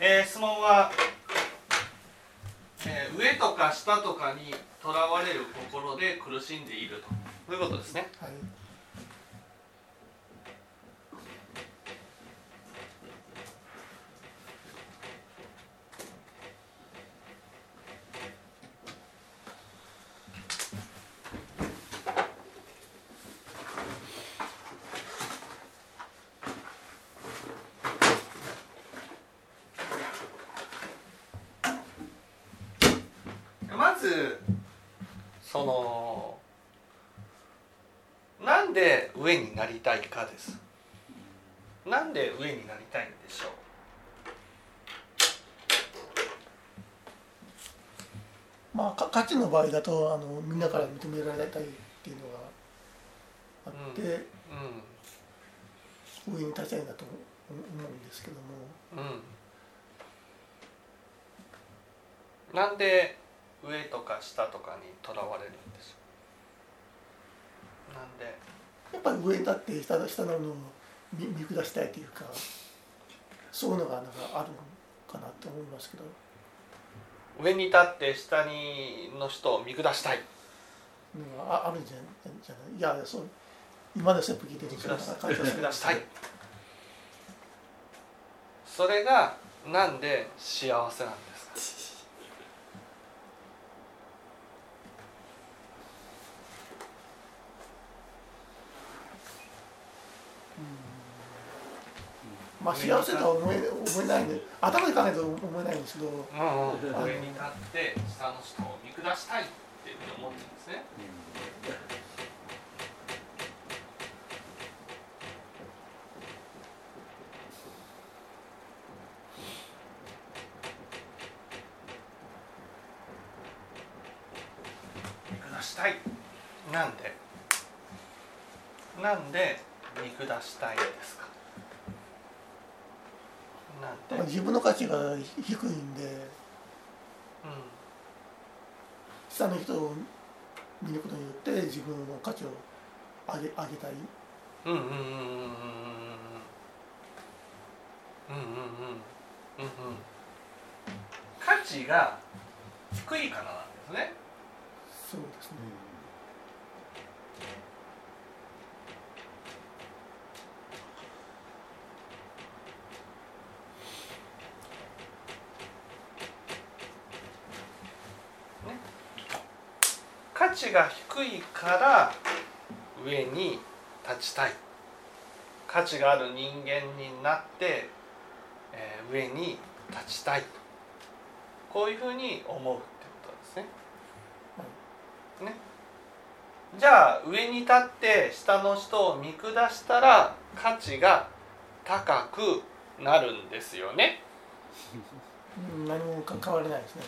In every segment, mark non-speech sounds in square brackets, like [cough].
えー、質問は、えー、上とか下とかにとらわれる心で苦しんでいるとそういうことですね。はいまずそのなんで上になりたいかですなんで上になりたいんでしょうまあか価値の場合だとあのみんなから認められたいっていうのがあって、うん。上に立ちたいんだと思うんですけども。うん。なんで上とか下とかにとらわれるんです？なんで？やっぱり上に立って下の下ののを見見下したいというかそういうのがなんかあるのかなと思いますけど上に立って下にの人を見下したい。ああるんじゃじゃない？いやそう今て見下したい。それがなんで幸せなんですかまあ幸せとは思え思えないんで頭で考えると思えないんですけど。うんうん。上に立って下の人を見下したいって思ってるんですね見下したいなんでなんで見下したいんですかなんで、自分の価値が低いんでうん。下の人を見ることによって自分の価値を上げ上げたい。うんうんうんうんうんうんうんうんうんうん価値が低いからなんですねそうですね価値が低いから上に立ちたい価値がある人間になって、えー上に立ちたいとこういうふうに思うってことですね。ねじゃあ上に立って下の人を見下したら価値が高くなるんですよね。うん何も [laughs] か変わり [laughs] ないですね。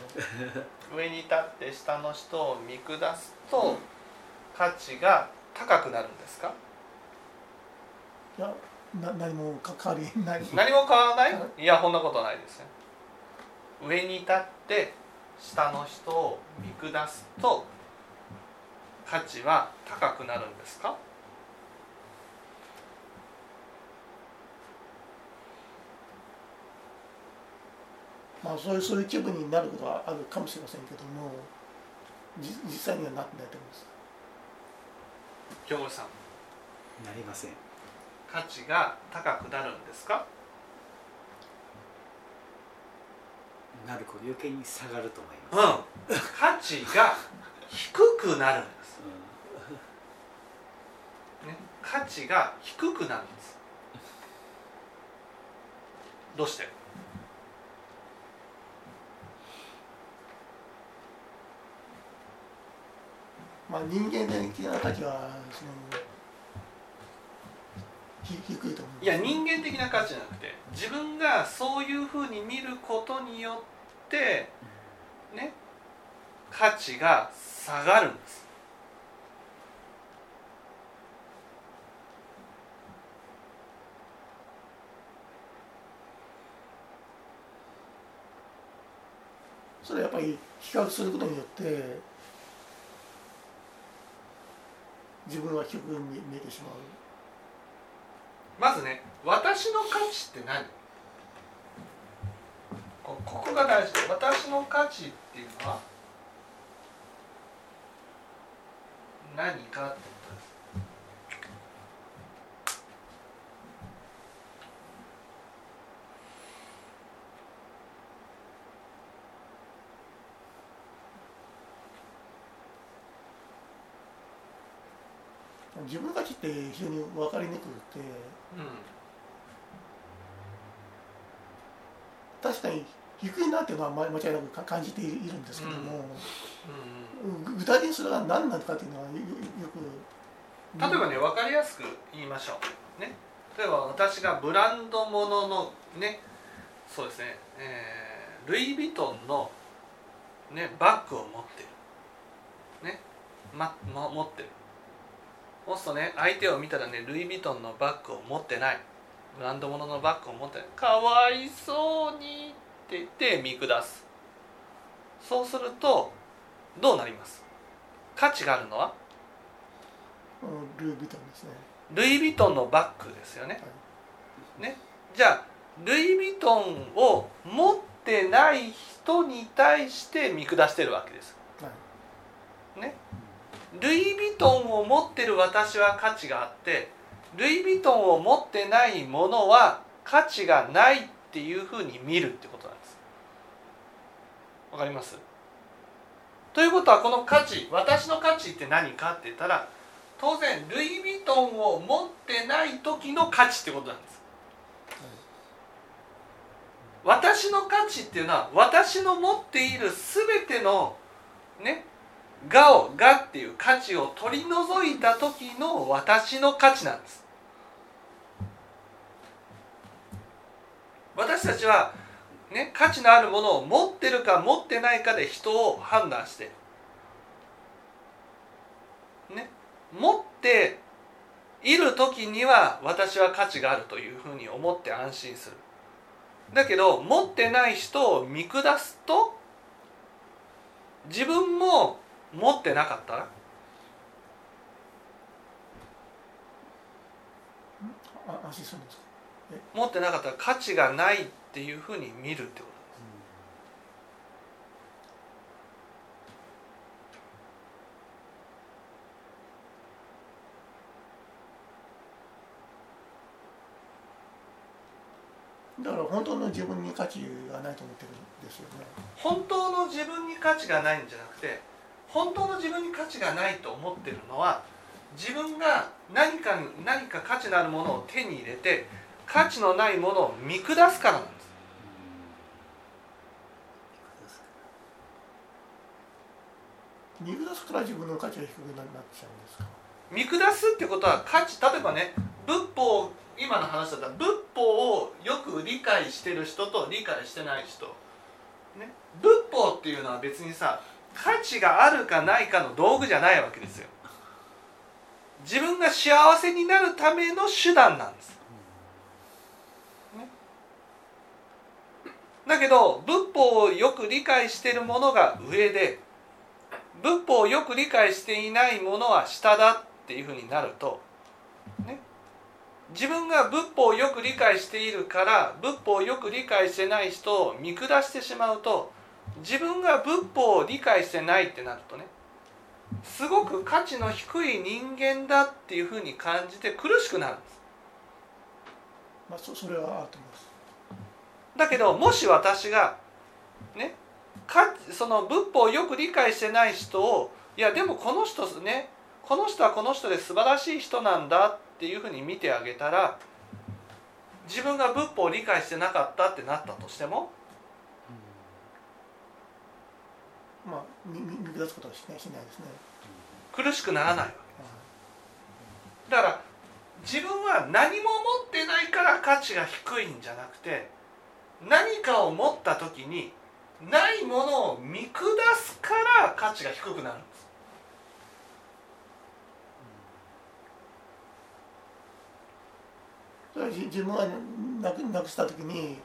上に立って下の人を見下すと価値が高くなるんですか？いやな何もか変わりない。何も変わらない？いやそんなことないですよ上に立って下の人を見下すと価値は高くなるんですか？まあそういうそういう気分になることはあるかもしれませんけどもじ実際にはなってないと思います。京子さん。なりません。価値が高くなるんですか？なるほど。余計に下がると思います、うん。価値が低くなるんです、ね、価値が低くなるんです。どうして？まあ人間的な価値はそのひ低いと思うんいや人間的な価値じゃなくて自分がそういうふうに見ることによってね価値が下がるんです。それはやっぱり比較することによって自分は低く見見えてしまう。まずね私の価値って何？ここが大事私の価値っていうのは何かって。自分の価値って非常に分かりにくくて確かに低いなっていうのは間違いなく感じているんですけども、具体的にそれが何なのかっていうのはよく例えばね分かりやすく言いましょうね。例えば私がブランドもののねそうですね、えールイ・ヴィトンの、ね、バッグを持ってる。ね、ま、持ってる。そうするとね相手を見たらねルイ・ヴィトンのバッグを持ってない。ブランドもののバッグを持ってない。かわいそうにって言って見下す。そうするとどうなります？価値があるのは？うんルービトンですね。ルイ・ヴィトンのバッグですよね。はい。ね。じゃあルイ・ヴィトンを持ってない人に対して見下してるわけです。はい。ねルイ・ヴィトンを持ってる私は価値があってルイ・ヴィトンを持ってないものは価値がないっていうふうに見るってことなんです。わかります？ということはこの価値私の価値って何かって言ったら当然ルイ・ヴィトンを持ってない時の価値ってことなんです。私の価値っていうのは私の持っている全てのね我を我っていう価値を取り除いた時の私の価値なんです。私たちはね価値のあるものを持ってるか持ってないかで人を判断してね持っている時には私は価値があるというふうに思って安心する。だけど持ってない人を見下すと自分も持ってなかった？持ってなかったら価値がないっていうふうに見るってことだから本当の自分に価値がないと思ってるんですよね。本当の自分に価値がないんじゃなくて本当の自分に価値がないと思ってるのは自分が何か何か価値のあるものを手に入れて価値のないものを見下すからなんです。見下すから自分の価値が低くなっちゃうんですか？見下すってことは価値例えばね仏法今の話だったら仏法をよく理解してる人と理解してない人、ね、仏法っていうのは別にさ価値があるかないかの道具じゃないわけですよ。自分が幸せになるための手段なんです。だけど仏法をよく理解しているものが上で仏法をよく理解していないものは下だっていうふうになると、ね、自分が仏法をよく理解しているから仏法をよく理解してない人を見下してしまうと自分が仏法を理解してないってなるとねすごく価値の低い人間だっていうふうに感じて苦しくなるんです。まあそそれはあると思いますだけどもし私がねかその仏法をよく理解してない人をいやでもこの人ねこの人はこの人で素晴らしい人なんだっていうふうに見てあげたら自分が仏法を理解してなかったってなったとしてもまあ見見見下すことはしないしないですね、苦しくならないわ。はけだから自分は何も持ってないから価値が低いんじゃなくて何かを持った時にないものを見下すから価値が低くなるんです。い、それはじ自分がなくなくした時に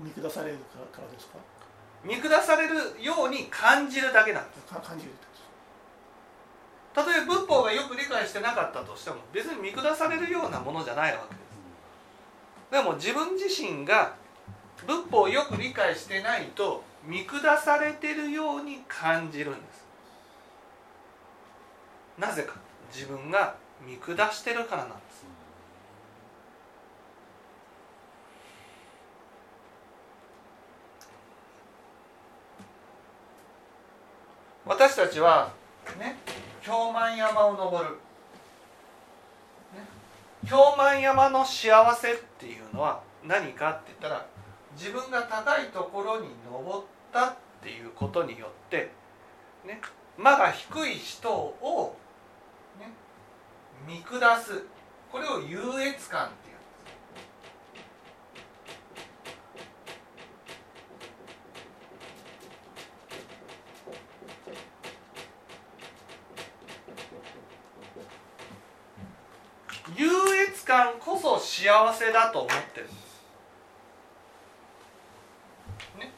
見下されるからですか？見下されるように感じるだけなんです。たとえ仏法がよく理解してなかったとしても別に見下されるようなものじゃないわけです。でも自分自身が仏法をよく理解してないと見下されてるように感じるんです。なぜか。自分が見下してるからなんです私たちはね京満山を登る、ね、京満山の幸せっていうのは何かって言ったら自分が高いところに登ったっていうことによってねまだ低い人を、ね、見下す。これを優越感っていうんです優越感こそ幸せだと思ってる。んですね。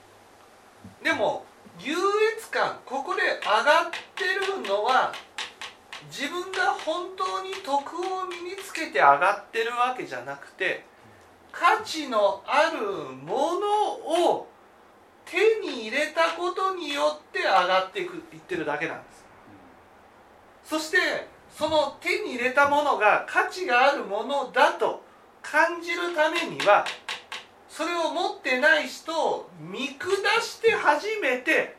でも優越感ここで上がってるのは自分が本当に徳を身につけて上がってるわけじゃなくて価値のあるものを手に入れたことによって上がっていくいってるだけなんです。そしてその手に入れたものが価値があるものだと感じるためにはそれを持ってない人を見下して初めて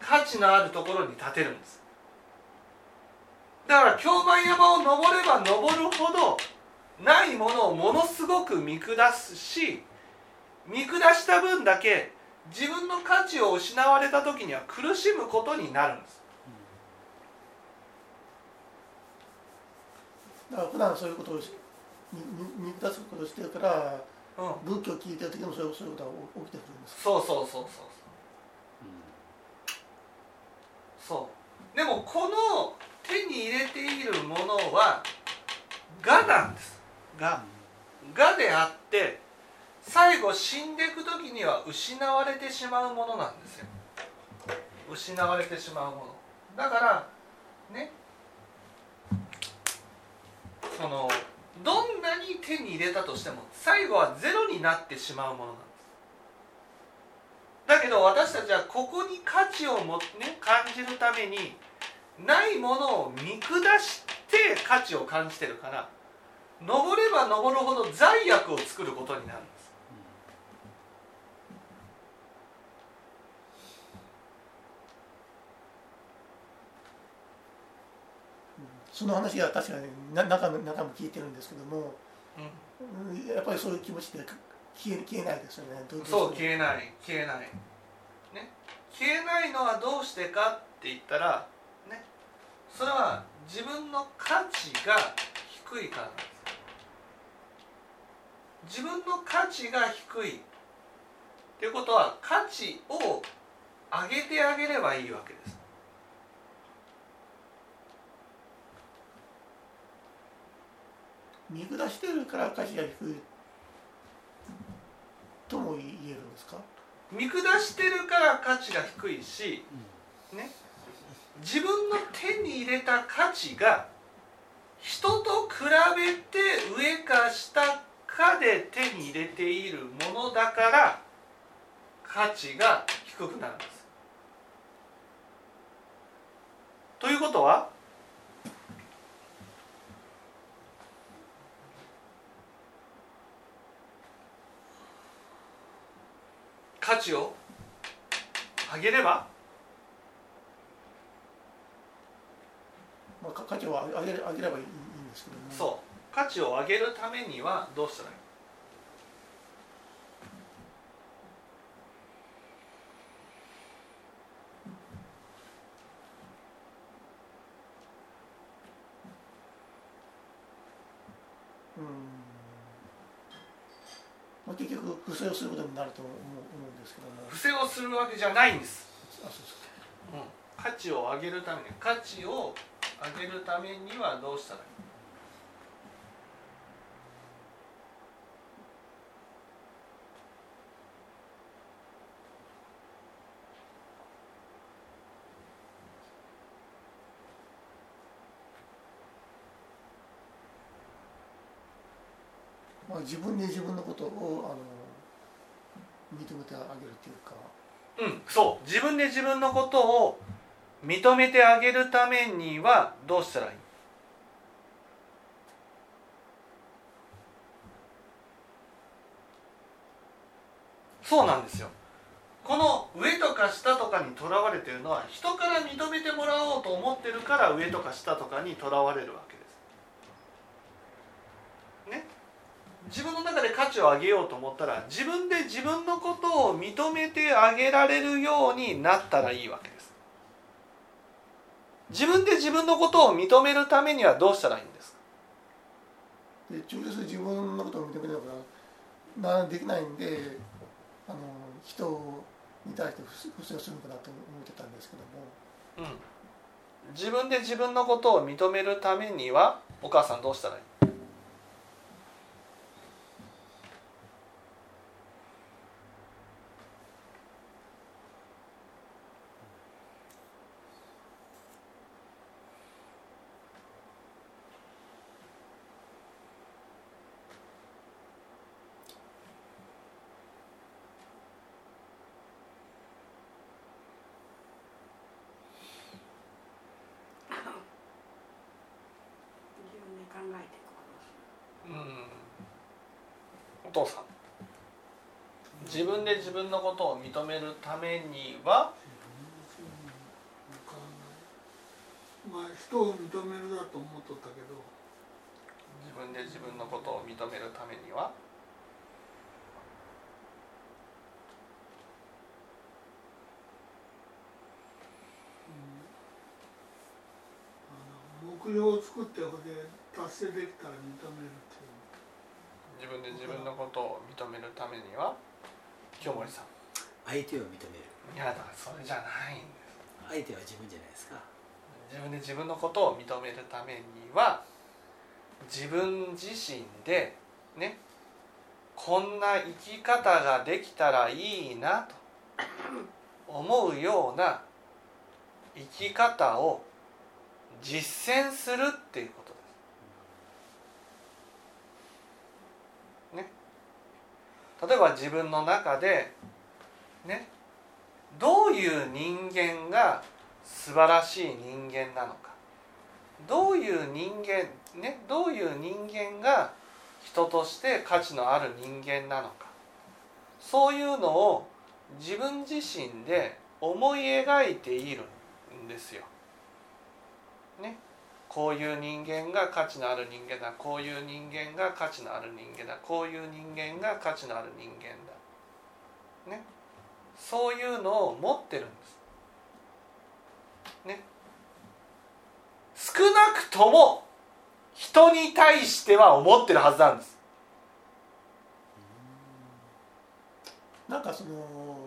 価値のあるところに立てるんです。だから京満山を登れば登るほどないものをものすごく見下すし見下した分だけ自分の価値を失われた時には苦しむことになるんです。だから普段そういうことを見見見下すことしてるからうん仏教聞いてる時もそういうそういうことが起きてくるんですそうそうそうそうそうでもこの手に入れているものは我なんです我我であって最後死んでいく時には失われてしまうものなんですよ失われてしまうものだからねそのどんなに手に入れたとしても最後はゼロになってしまうものなんです。だけど私たちはここに価値をも、ね、感じるためにないものを見下して価値を感じてるから登れば登るほど罪悪を作ることになるんですその話は確かにな中の中も聞いてるんですけども、うん。やっぱりそういう気持ちで消え消えないですよね。どそうど消えない消えない。ね。消えないのはどうしてかって言ったらね。それは自分の価値が低いから自分の価値が低いっていうことは価値を上げてあげればいいわけです見下してるから価値が低いとも言えるんですか？見下してるから価値が低いしね自分の手に入れた価値が人と比べて上か下かで手に入れているものだから価値が低くなるんです。ということは価値を上げれば？まあ、か価値を上げれ上げればいいんですけどもそう。価値を上げるためにはどうしたらいい？うん。まあ、結局不正をすることになると思うですけども不正をするわけじゃないんです、うですか価値を上げるために価値を上げるためにはどうしたらいい？まあ、自分で自分のことをあの認めてあげるっていうか。うんそう。自分で自分のことを認めてあげるためにはどうしたらいい？そうなんですよ。この上とか下とかにとらわれてるのは人から認めてもらおうと思ってるから上とか下とかにとらわれるわけです。ね自分の中で価値を上げようと思ったら自分で自分のことを認めてあげられるようになったらいいわけです。自分で自分のことを認めるためにはどうしたらいいんですか？で直接自分のことを認めながらなできないんであの人に対して不正をするのかなと思ってたんですけども。うん、自分で自分のことを認めるためにはお母さんどうしたらいい自分で考えて行動すうんお父さん自分で自分のことを認めるためにはまあ人を認めるだと思っとったけど。自分で自分のことを認めるためには目標を作ってほで達成できたら認めるっていう。自分で自分のことを認めるためには清盛さん。相手を認める。いやだからそれじゃないんです。相手は自分じゃないですか。自分で自分のことを認めるためには自分自身でねこんな生き方ができたらいいなと思うような生き方を実践するっていうことです。ね。例えば自分の中でねどういう人間が素晴らしい人間なのか。どういう人間ねどういう人間が人として価値のある人間なのか。そういうのを自分自身で思い描いているんですよ。ね。こういう人間が価値のある人間だこういう人間が価値のある人間だこういう人間が価値のある人間だ。ねそういうのを持ってるんです。ね少なくとも人に対しては思ってるはずなんです。なんかその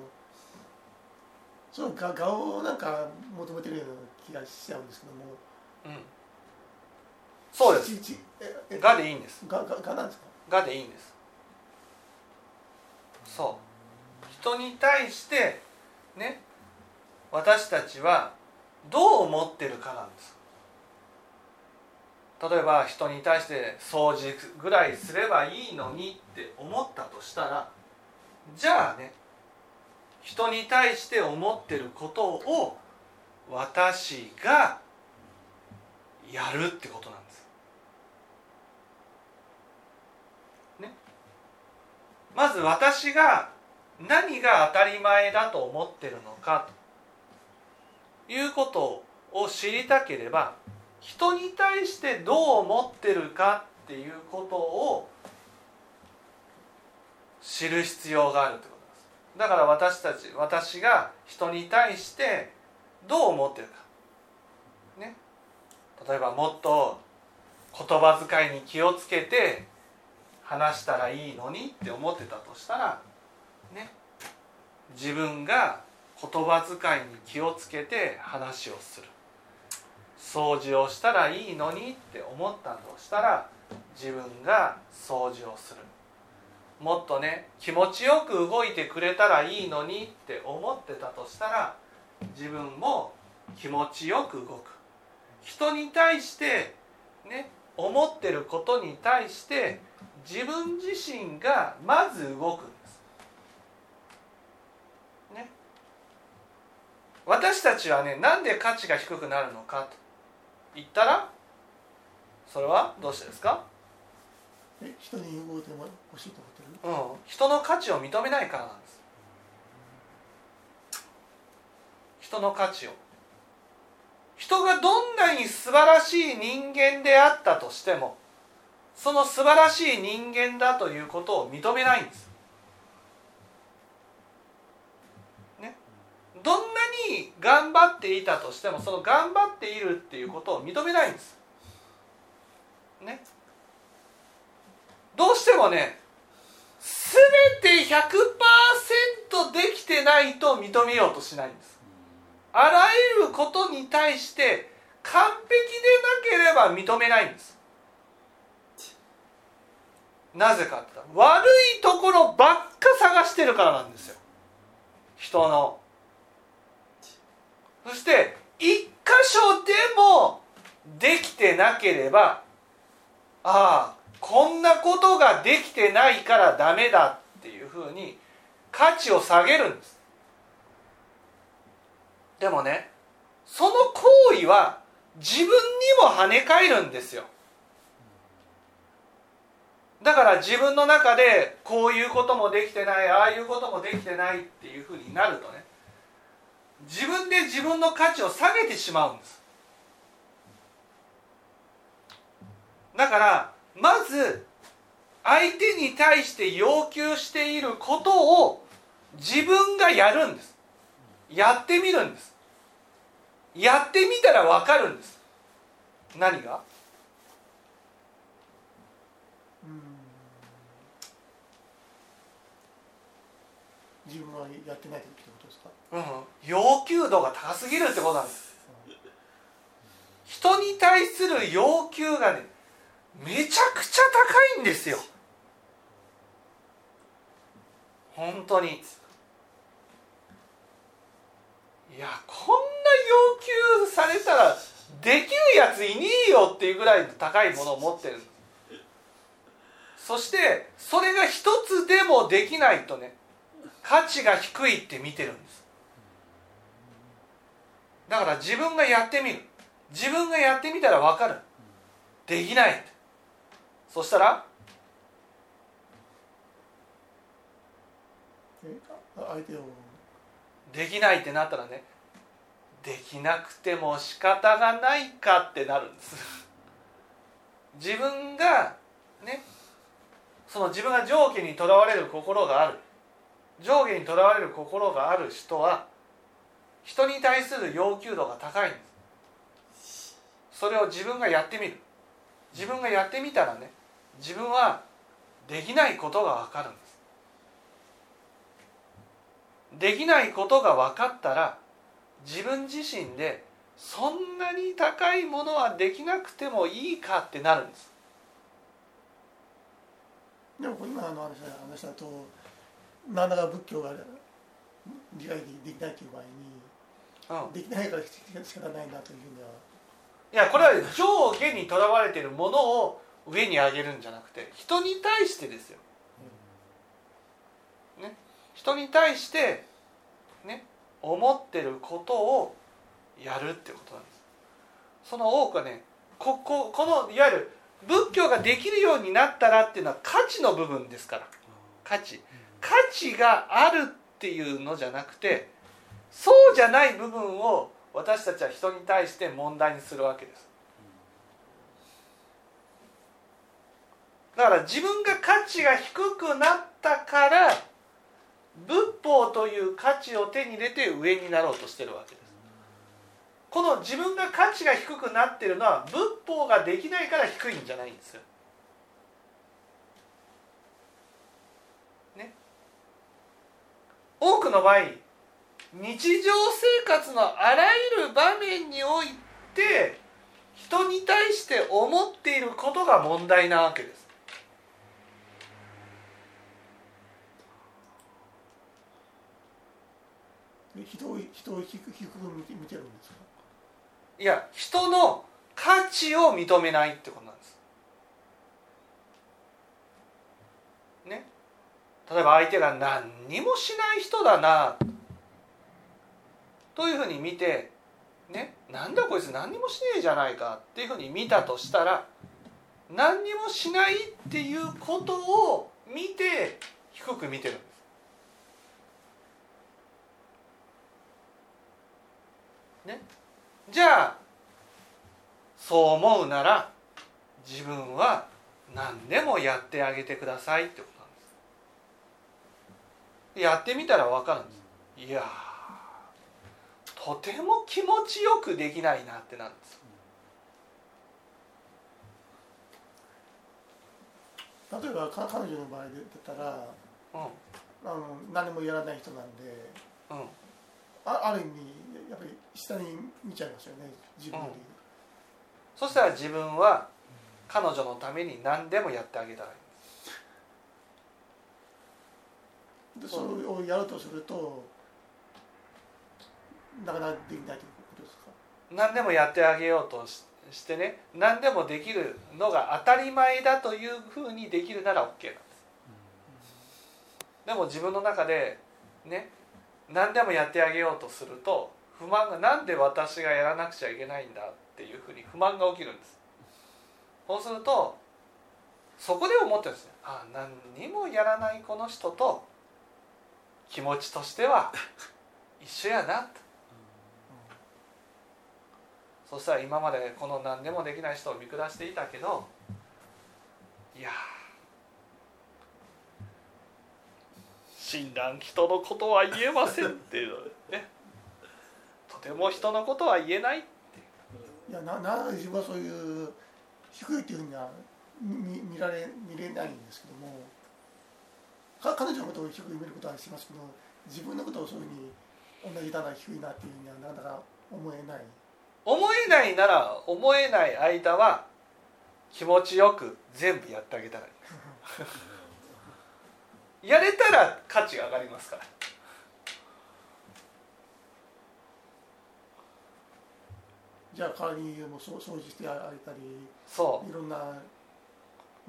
そのが顔をなんか求めてるような気がしちゃうんですけどもうん、そうです。がでいいんです。がががなんですか？がでいいんです。そう。人に対してね私たちはどう思ってるかなんです。例えば人に対して掃除ぐらいすればいいのにって思ったとしたらじゃあね人に対して思ってることを私がやるってことなんです。ね。まず私が何が当たり前だと思ってるのかと。いうことを知りたければ人に対してどう思ってるかっていうことを知る必要があるってことです。だから私たち私が人に対してどう思ってるか。ね。例えばもっと言葉遣いに気をつけて話したらいいのにって思ってたとしたらね自分が言葉遣いに気をつけて話をする。掃除をしたらいいのにって思ったとしたら自分が掃除をする。もっとね気持ちよく動いてくれたらいいのにって思ってたとしたら自分も気持ちよく動く。人に対してね思ってることに対して自分自身がまず動くんです。ね。私たちはねなんで価値が低くなるのかと言ったらそれはどうしてですか、え人に言う欲しいと思ってる？うん、人の価値を認めないからなんです。人の価値を。人がどんなに素晴らしい人間であったとしてもその素晴らしい人間だということを認めないんです。ね、どんなに頑張っていたとしてもその頑張っているっていうことを認めないんです。ね、どうしてもね全て100%できてないと認めようとしないんです。あらゆることに対して完璧でなければ認めないんです。なぜかって悪いところばっか探してるからなんですよ。人の。そして一箇所でもできてなければああこんなことができてないからダメだっていうふうに価値を下げるんです。でもねその行為は自分にも跳ね返るんですよ。だから自分の中でこういうこともできてないああいうこともできてないっていうふうになるとね自分で自分の価値を下げてしまうんです。だからまず相手に対して要求していることを自分がやるんです。やってみるんです。やってみたら分かるんです。何が？自分はやってないってことですか？うん、要求度が高すぎるってことなんです。人に対する要求がねめちゃくちゃ高いんですよ。本当に。いやこんな要求されたらできるやついねえよっていうぐらいの高いものを持ってる。そしてそれが一つでもできないとね価値が低いって見てるんです。だから自分がやってみる。自分がやってみたら分かる。できないそしたらできないってなったらねできなくても仕方がないかってなるんです。自分がねその自分が上下にとらわれる心がある。上下にとらわれる心がある人は人に対する要求度が高いんです。それを自分がやってみる。自分がやってみたらね自分はできないことが分かるんです。できないことが分かったら自分自身でそんなに高いものはできなくてもいいかってなるんです。でも今の話だと何らか仏教が理解できないという場合うん。にできないから仕方ないなというふうには。いやこれは上下にとらわれているものを上に上げるんじゃなくて人に対してですよ。ね、人に対してね思ってることをやるってことなんです。その多くはねこここのいわゆる仏教ができるようになったらっていうのは価値の部分ですから。価値価値があるっていうのじゃなくてそうじゃない部分を私たちは人に対して問題にするわけです。だから自分が価値が低くなったから仏法という価値を手に入れて上になろうとしてるわけです。この自分が価値が低くなってるのは仏法ができないから低いんじゃないんですよ。多くの場合日常生活のあらゆる場面において人に対して思っていることが問題なわけです。で人を人を低く見てるんですか？いや人の価値を認めないってことなんですね例えば相手が何にもしない人だなというふうに見てねなんだこいつ何にもしねえじゃないかっていうふうに見たとしたら何にもしないっていうことを見て低く見てるんです。ね、じゃあそう思うなら自分は何でもやってあげてくださいってこと。やってみたら分かるんです。いやーとても気持ちよくできないなってなんです。例えばか彼女の場合で言ったらうあの何もやらない人なんでんうん。あある意味やっぱり下に見ちゃいますよね自分より、そしたら自分は彼女のために何でもやってあげたらいいでそれをやろうとするとなかなかできないということですか？何でもやってあげようとししてね。何でもできるのが当たり前だというふうにできるなら OK なんです。でも自分の中でね何でもやってあげようとすると不満がなんで私がやらなくちゃいけないんだっていうふうに不満が起きるんです。そうするとそこで思ってるんですね。あ何にもやらないこの人と気持ちとしては一緒やなと。そしたら今までこの何でもできない人を見下していたけどいや診断人のことは言えませんっていうの。でねとても人のことは言えないいやななぜ自分はそういう低いっていうふうには見見られ見れないんですけども。か彼女のことを低く見ることはしますけど自分のことをそういうふうに同じだな低いなっていうふうにはなかなか思えない。思えないなら思えない間は気持ちよく全部やってあげたらいい。[laughs] やれたら価値が上がりますから。じゃあ代わりにも掃除してあげたりそう。いろんな、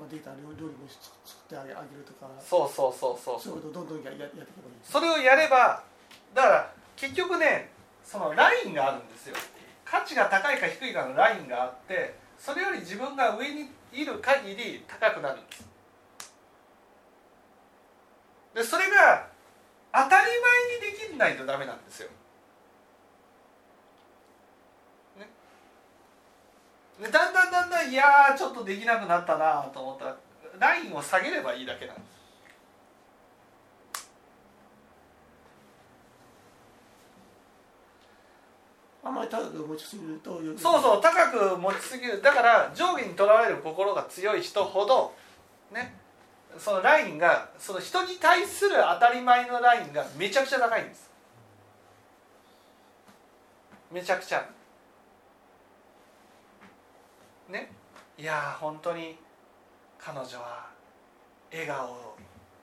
まあ、データ料料理も作作ってあげあげるとか。そうそうそうそう。そういうことをどんどんやややっていけばいいそれをやればだから結局ねそのラインがあるんですよ。価値が高いか低いかのラインがあってそれより自分が上にいる限り高くなるんです。でそれが当たり前にできないとダメなんですよ、でだんだんだんだんいやーちょっとできなくなったなと思った。らラインを下げればいいだけなんです。あんまり高く持ちすぎるとそうそう高く持ちすぎる。だから上下にとらわれる心が強い人ほどねそのラインがその人に対する当たり前のラインがめちゃくちゃ高いんです。めちゃくちゃね。いやー本当に彼女は笑顔を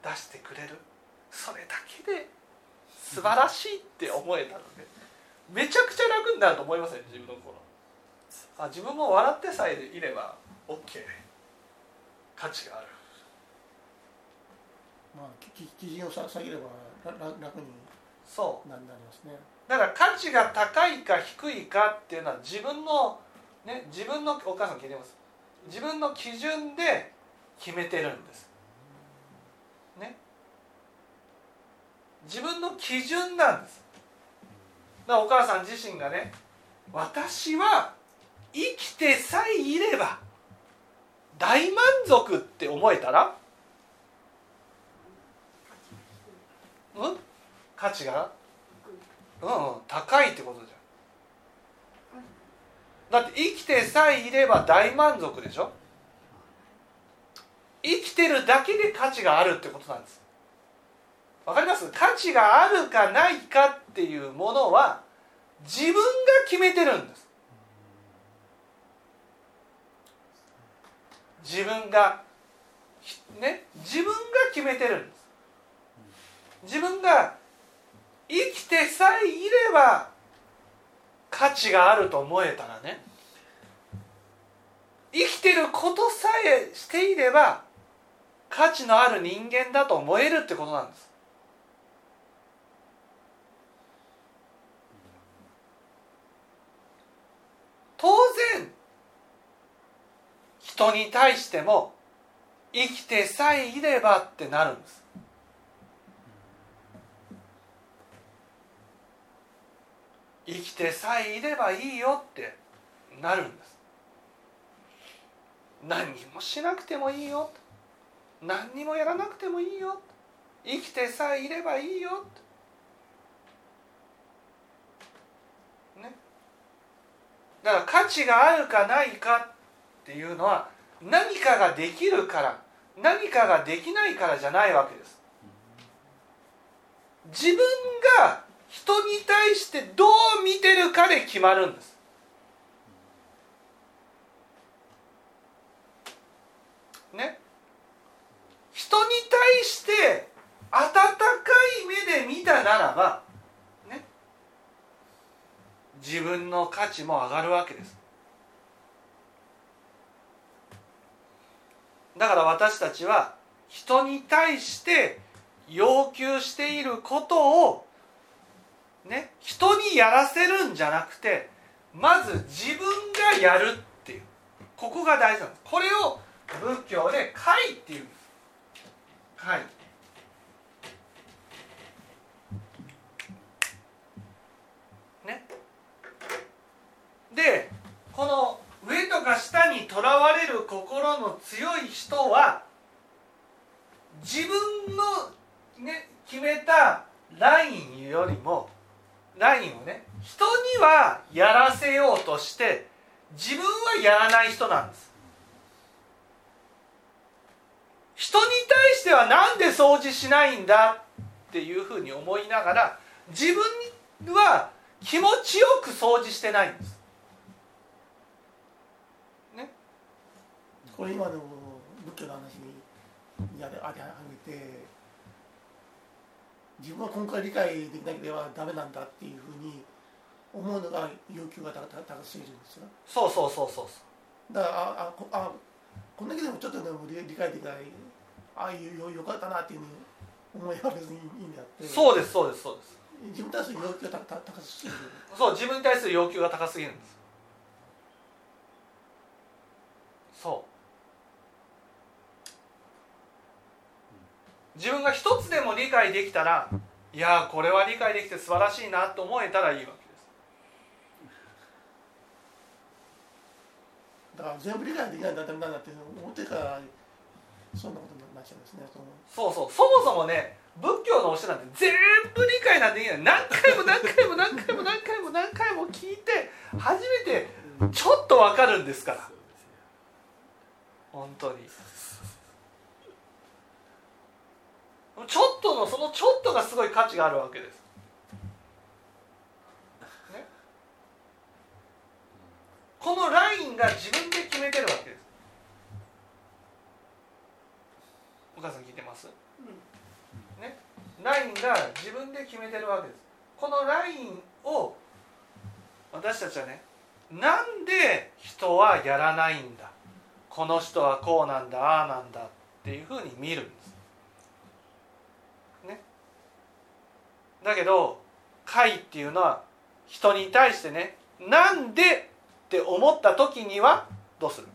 出してくれる。それだけで素晴らしいって思えたのでめちゃくちゃ楽になると思いますね自分の心あ自分も笑ってさえいれば OK 価値がある。まあ基準をさ下げれば楽にそう。ななりますね。だから価値が高いか低いかっていうのは自分のね自分のお母さん聞いてます？自分の基準で決めてるんです。ね？自分の基準なんです。だからお母さん自身がね私は生きてさえいれば大満足って思えたらうん？価値が？うんうん高いってことじゃん。だって生きてさえいれば大満足でしょ？生きてるだけで価値があるってことなんです。わかります？価値があるかないかっていうものは自分が決めてるんです。自分がね自分が決めてるんです。自分が生きてさえいれば価値があると思えたらね生きてることさえしていれば価値のある人間だと思えるってことなんです。当然人に対しても生きてさえいればってなるんです。生きてさえいればいいよってなるんです。何にもしなくてもいいよ。何にもやらなくてもいいよ生きてさえいればいいよね。だから価値があるかないかっていうのは何かができるから何かができないからじゃないわけです。自分が人に対してどう見てるかで決まるんです。ね。人に対して温かい目で見たならばね。自分の価値も上がるわけです。だから私たちは人に対して要求していることをね人にやらせるんじゃなくてまず自分がやるっていう。ここが大事なんです。これを仏教で「戒」っていうんです。戒。ね。でこの上とか下にとらわれる心の強い人は自分の、ね、決めたラインよりもラインをね人にはやらせようとして自分はやらない人なんです。人に対してはなんで掃除しないんだっていうふうに思いながら自分は気持ちよく掃除してないんです。ね。これ今の仏教の話にやで当てはめて自分は今回理解できなければダメなんだっていうふうに思うのが要求が高高すぎるんですよ。そうそうそうそうだからああこあこんだけでもちょっとでも理理解できないああいうよよかったなっていうふうに思えば別にいいんであって。そうですそうですそうです。自分に対する要求が高高すぎる。そう自分に対する要求が高すぎるんですそう自分が一つでも理解できたらいやーこれは理解できて素晴らしいなと思えたらいいわけです。だから全部理解できないんだダメなんだって思ってからそんなことになっちゃうんですねそうそう。そもそもね仏教の教えなんて全部理解なんてできない何回も何回も何回も何回も何回も聞いて初めてちょっと分かるんですから。本当にちょっとのそのちょっとがすごい価値があるわけです、ね、このラインが自分で決めてるわけです。お母さん聞いてます？ね。ラインが自分で決めてるわけです。このラインを私たちはねなんで人はやらないんだ？この人はこうなんだああなんだっていうふうに見るんですねだけど解っていうのは人に対してねなんでって思った時にはどうする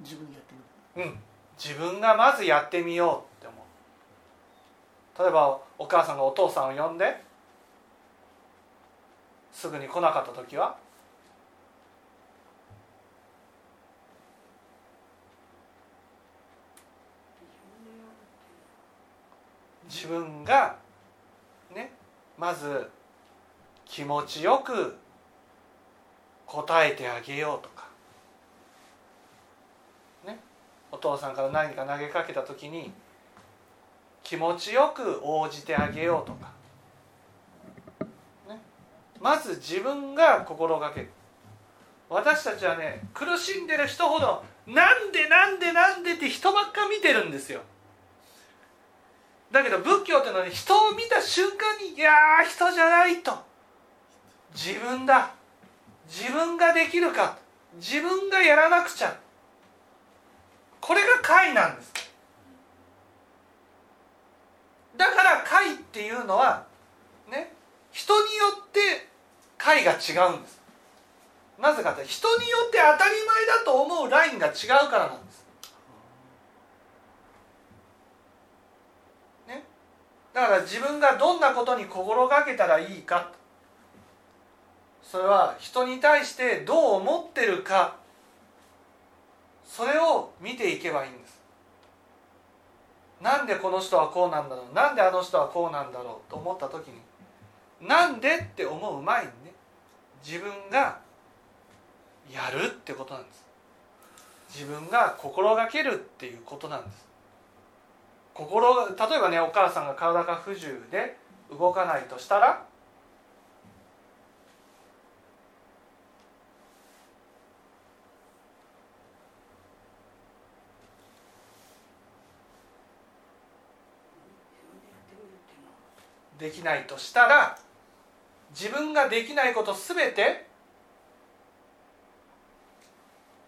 自分でやってみる。うん。自分がまずやってみようって思う。例えばお母さんがお父さんを呼んですぐに来なかった時は自分がねまず気持ちよく答えてあげようとか。ね。お父さんから何か投げかけた時に気持ちよく応じてあげようとか、ね、まず自分が心がけ。る私たちはね苦しんでる人ほどなんでなんでなんでって人ばっか見てるんですよ。だけど仏教っていうのは、ね、人を見た瞬間にいやー人じゃないと。自分だ。自分ができるか自分がやらなくちゃ。これが解なんです。だから解っていうのはね人によって解が違うんです。なぜかって人によって当たり前だと思うラインが違うからなんです、ね、だから自分がどんなことに心がけたらいいか。それは人に対してどう思ってるか。それを見ていけばいいんです。なんでこの人はこうなんだろう。なんであの人はこうなんだろうと思った時に。なんでって思う前にね自分がやるってことなんです。自分が心がけるっていうことなんです。心例えばねお母さんが体が不自由で動かないとしたらできないとしたら自分ができないことすべて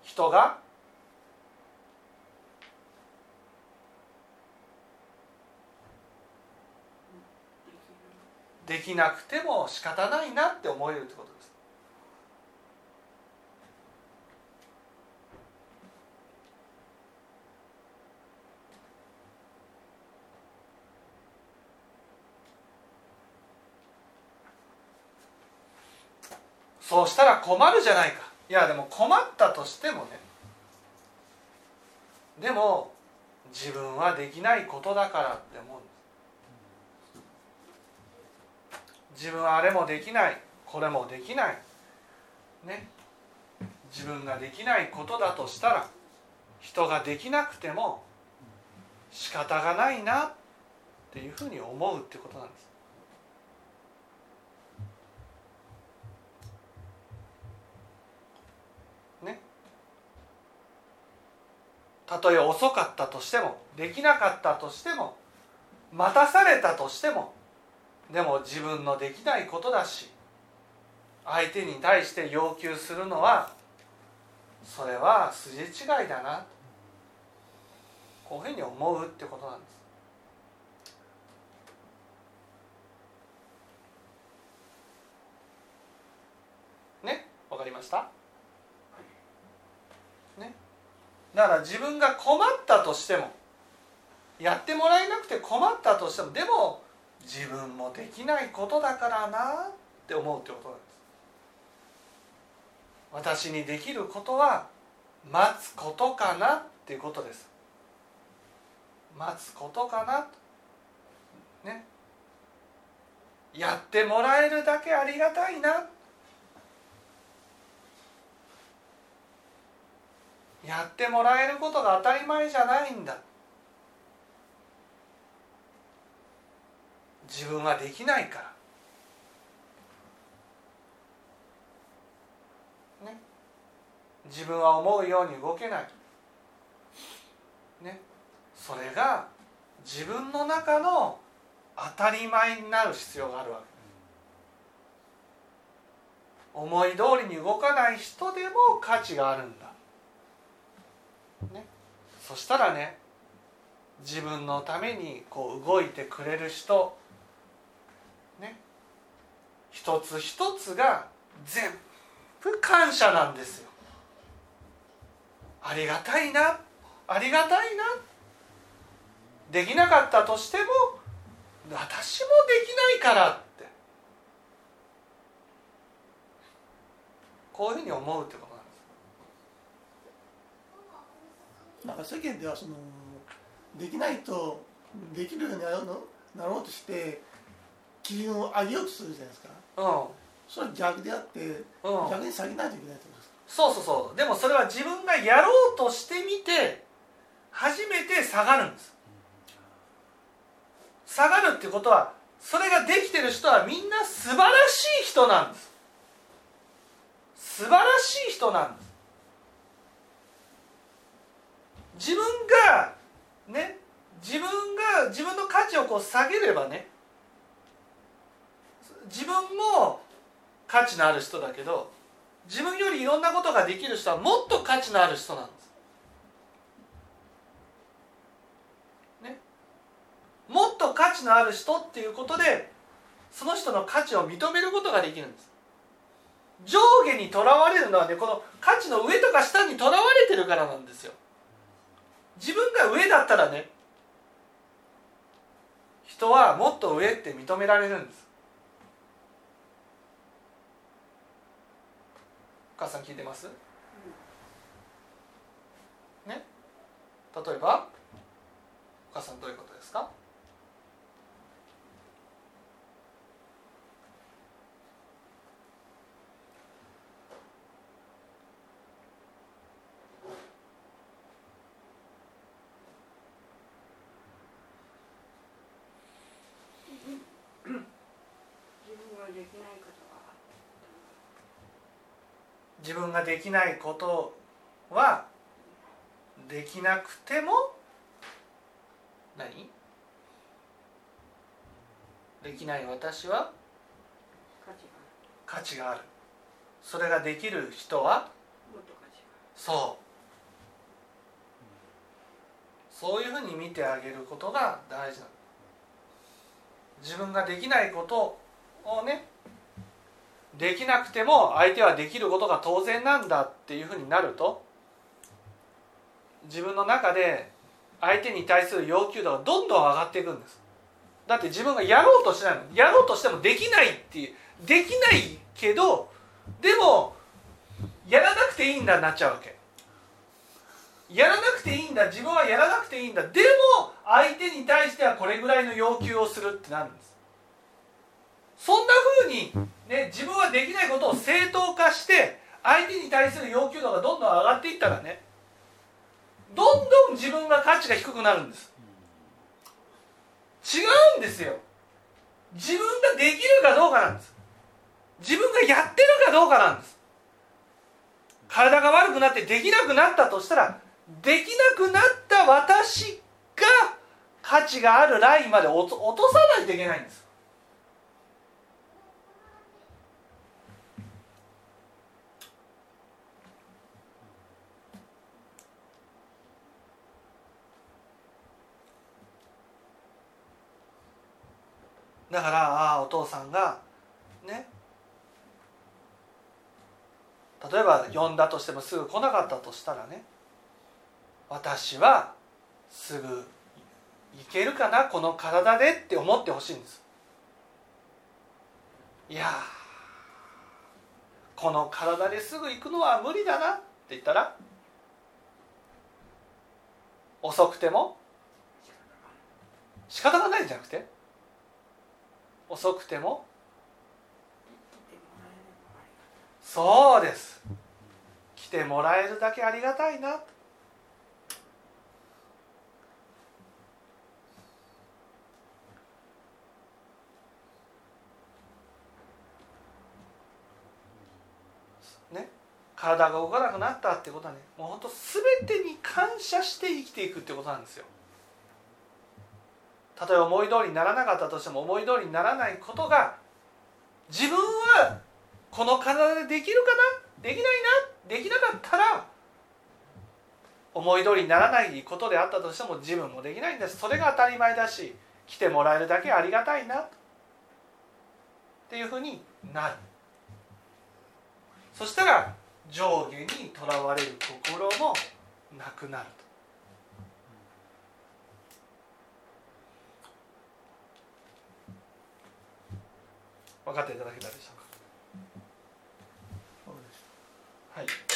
人ができなくても仕方ないなって思えるってことです。そうしたら困るじゃないか。いやでも困ったとしてもね。でも自分はできないことだからって思うんです自分はあれもできない。これもできない。ね。自分ができないことだとしたら人ができなくても仕方がないなっていうふうに思うってことなんです。ね。たとえ遅かったとしてもできなかったとしても待たされたとしてもでも自分のできないことだし相手に対して要求するのはそれは筋違いだな。こういうふうに思うってことなんです。ね？わかりました？ね？だから自分が困ったとしてもやってもらえなくて困ったとしてもでも自分もできないことだからなって思うってことなんです。私にできることは待つことかなっていうことです。待つことかなね。やってもらえるだけありがたいな。やってもらえることが当たり前じゃないんだ。自分はできないから。ね。自分は思うように動けない。ね。それが自分の中の当たり前になる必要があるわけ。思い通りに動かない人でも価値があるんだ。ね、そしたらね自分のためにこう動いてくれる人ね。一つ一つが全部感謝なんですよ。ありがたいな。ありがたいな。できなかったとしても私もできないからって。こういうふうに思うってことなんです。なんか世間ではそのできないとできるようになろうとして基準を上げようとするじゃないですか。うん。それは逆であって、うん。逆に下げないといけないってことですか？そうそうそう。でもそれは自分がやろうとしてみて初めて下がるんです。下がるってことはそれができてる人はみんな素晴らしい人なんです。素晴らしい人なんです。自分がね自分が自分の価値をこう下げればね自分も価値のある人だけど自分よりいろんなことができる人はもっと価値のある人なんです。ね、もっと価値のある人っていうことでその人の価値を認めることができるんです。上下にとらわれるのはねこの価値の上とか下にとらわれてるからなんですよ自分が上だったらね人はもっと上って認められるんです母さん聞いてます？ね？例えばお母さんどういうことですか自分ができないことがあっ自分ができないことはできなくても何？できない私はた価値がある。それができる人はそう。そういうふうに見てあげることが大事なの。自分ができないことをねできなくても相手はできることが当然なんだっていうふうになると自分の中で相手に対する要求度がどんどん上がっていくんです。だって自分がやろうとしないの。やろうとしてもできないっていうできないけどでもやらなくていいんだになっちゃうわけ。やらなくていいんだ自分はやらなくていいんだ。でも相手に対してはこれぐらいの要求をするってなるんです。そんなふうに、ね、自分はできないことを正当化して相手に対する要求度がどんどん上がっていったらねどんどん自分が価値が低くなるんです。違うんですよ。自分ができるかどうかなんです。自分がやってるかどうかなんです。体が悪くなってできなくなったとしたらできなくなった私が価値があるラインまで落とさないといけないんですだからああお父さんがね。例えば呼んだとしてもすぐ来なかったとしたらね。私はすぐ行けるかなこの体でって思ってほしいんです。いやこの体ですぐ行くのは無理だなって言ったら遅くても仕方がないんじゃなくて。遅くても？そうです。来てもらえるだけありがたいな。ね？体が動かなくなったってことはねもう本当全てに感謝して生きていくってことなんですよたとえ思い通りにならなかったとしても思い通りにならないことが自分はこの体でできるかな？できないな？できなかったら思い通りにならないことであったとしても自分もできないんです。それが当たり前だし来てもらえるだけありがたいな。っていうふうになる。そしたら上下にとらわれる心もなくなる。分かっていただけたでしょうか。はい